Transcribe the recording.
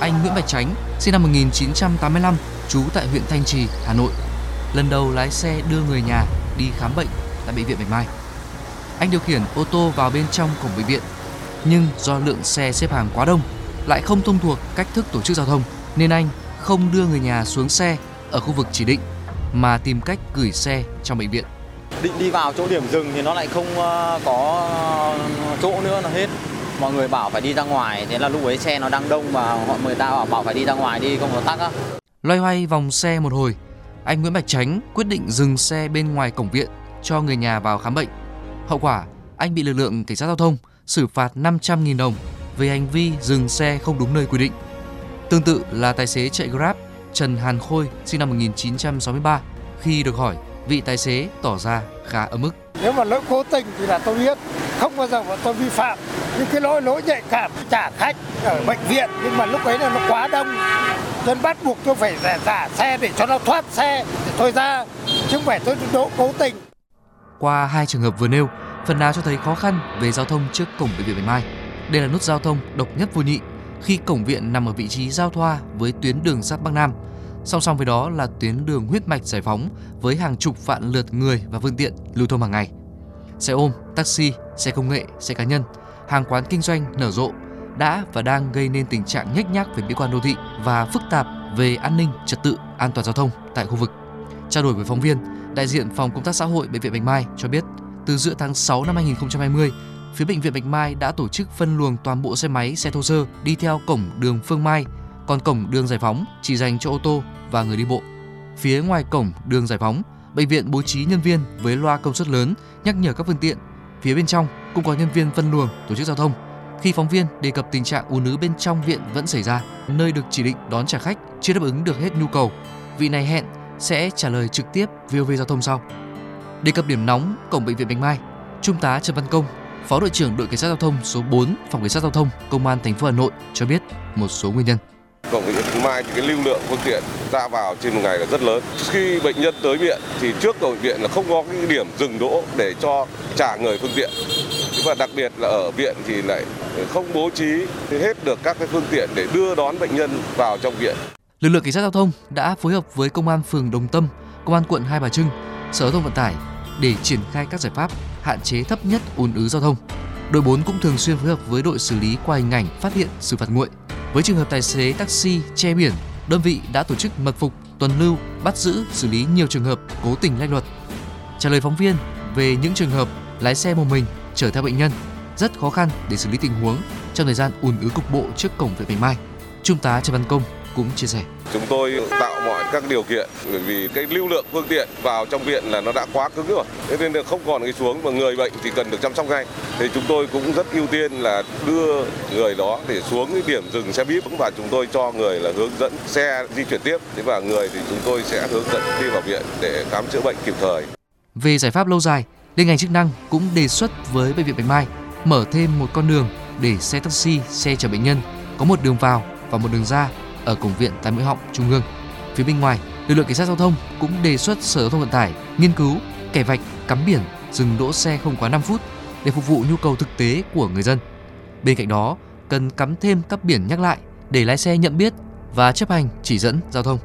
Anh Nguyễn Bạch Chánh, sinh năm 1985, trú tại huyện Thanh Trì, Hà Nội. Lần đầu lái xe đưa người nhà đi khám bệnh tại bệnh viện Bạch Mai. Anh điều khiển ô tô vào bên trong cổng bệnh viện, nhưng do lượng xe xếp hàng quá đông, lại không thông thuộc cách thức tổ chức giao thông nên anh không đưa người nhà xuống xe ở khu vực chỉ định mà tìm cách gửi xe trong bệnh viện. Định đi vào chỗ điểm dừng thì nó lại không ờ, có chỗ nữa là hết. Mọi người bảo phải đi ra ngoài, thế là lúc ấy xe nó đang đông và họ người ta bảo, bảo phải đi ra ngoài đi không nó tắc á. Loay hoay vòng xe một hồi, anh Nguyễn Bạch Chánh quyết định dừng xe bên ngoài cổng viện cho người nhà vào khám bệnh. Hậu quả, anh bị lực lượng cảnh sát giao thông xử phạt 500.000 đồng về hành vi dừng xe không đúng nơi quy định. Tương tự là tài xế chạy Grab Trần Hàn Khôi sinh năm 1963 khi được hỏi vị tài xế tỏ ra khá ở mức. Nếu mà lỗi cố tình thì là tôi biết, không bao giờ mà tôi vi phạm những cái lỗi lỗi nhạy cảm trả khách ở bệnh viện nhưng mà lúc ấy là nó quá đông nên bắt buộc tôi phải giả, giả xe để cho nó thoát xe để tôi ra chứ không phải tôi đỗ cố tình. Qua hai trường hợp vừa nêu, phần nào cho thấy khó khăn về giao thông trước cổng bệnh viện Bạch Mai. Đây là nút giao thông độc nhất vô nhị khi cổng viện nằm ở vị trí giao thoa với tuyến đường sắt Bắc Nam. Song song với đó là tuyến đường huyết mạch giải phóng với hàng chục vạn lượt người và phương tiện lưu thông hàng ngày. Xe ôm, taxi, xe công nghệ, xe cá nhân, hàng quán kinh doanh nở rộ đã và đang gây nên tình trạng nhếch nhác về mỹ quan đô thị và phức tạp về an ninh, trật tự, an toàn giao thông tại khu vực. Trao đổi với phóng viên, đại diện phòng công tác xã hội bệnh viện Bạch Mai cho biết, từ giữa tháng 6 năm 2020, phía bệnh viện Bạch Mai đã tổ chức phân luồng toàn bộ xe máy, xe thô sơ đi theo cổng đường Phương Mai, còn cổng đường Giải Phóng chỉ dành cho ô tô và người đi bộ. Phía ngoài cổng đường Giải Phóng, bệnh viện bố trí nhân viên với loa công suất lớn nhắc nhở các phương tiện. Phía bên trong cũng có nhân viên phân luồng tổ chức giao thông. Khi phóng viên đề cập tình trạng ùn ứ bên trong viện vẫn xảy ra, nơi được chỉ định đón trả khách chưa đáp ứng được hết nhu cầu, vị này hẹn sẽ trả lời trực tiếp VOV Giao thông sau. Đề cập điểm nóng cổng bệnh viện Bạch Mai, Trung tá Trần Văn Công, Phó đội trưởng đội cảnh sát giao thông số 4 phòng cảnh sát giao thông công an thành phố Hà Nội cho biết một số nguyên nhân. Cổng bệnh viện Bạch Mai thì cái lưu lượng phương tiện ra vào trên một ngày là rất lớn. Khi bệnh nhân tới viện thì trước cổng bệnh viện là không có cái điểm dừng đỗ để cho trả người phương tiện. Và đặc biệt là ở viện thì lại không bố trí hết được các cái phương tiện để đưa đón bệnh nhân vào trong viện. Lực lượng cảnh sát giao thông đã phối hợp với công an phường Đồng Tâm, công an quận Hai Bà Trưng, Sở Giao thông Vận tải để triển khai các giải pháp hạn chế thấp nhất ùn ứ giao thông. Đội 4 cũng thường xuyên phối hợp với đội xử lý qua hình ảnh phát hiện xử phạt nguội. Với trường hợp tài xế taxi che biển, đơn vị đã tổ chức mật phục, tuần lưu, bắt giữ, xử lý nhiều trường hợp cố tình lách luật. Trả lời phóng viên về những trường hợp lái xe một mình chở theo bệnh nhân rất khó khăn để xử lý tình huống trong thời gian ùn ứ cục bộ trước cổng viện Bạch Mai. Trung tá Trần Văn Công cũng chia sẻ. Chúng tôi tạo mọi các điều kiện bởi vì cái lưu lượng phương tiện vào trong viện là nó đã quá cứng rồi. Thế nên là không còn cái xuống mà người bệnh thì cần được chăm sóc ngay. Thì chúng tôi cũng rất ưu tiên là đưa người đó để xuống cái điểm dừng xe buýt và chúng tôi cho người là hướng dẫn xe di chuyển tiếp. Thế và người thì chúng tôi sẽ hướng dẫn đi vào viện để khám chữa bệnh kịp thời. Về giải pháp lâu dài, liên ngành chức năng cũng đề xuất với bệnh viện Bạch Mai mở thêm một con đường để xe taxi, xe chở bệnh nhân có một đường vào và một đường ra ở cổng viện tai mũi họng trung ương. Phía bên ngoài, lực lượng cảnh sát giao thông cũng đề xuất Sở Giao thông Vận tải nghiên cứu kẻ vạch cắm biển dừng đỗ xe không quá 5 phút để phục vụ nhu cầu thực tế của người dân. Bên cạnh đó, cần cắm thêm các biển nhắc lại để lái xe nhận biết và chấp hành chỉ dẫn giao thông.